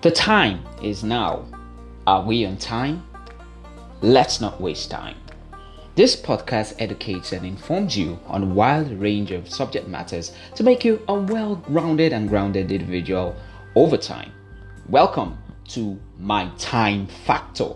The time is now. Are we on time? Let's not waste time. This podcast educates and informs you on a wide range of subject matters to make you a well grounded and grounded individual over time. Welcome to My Time Factor.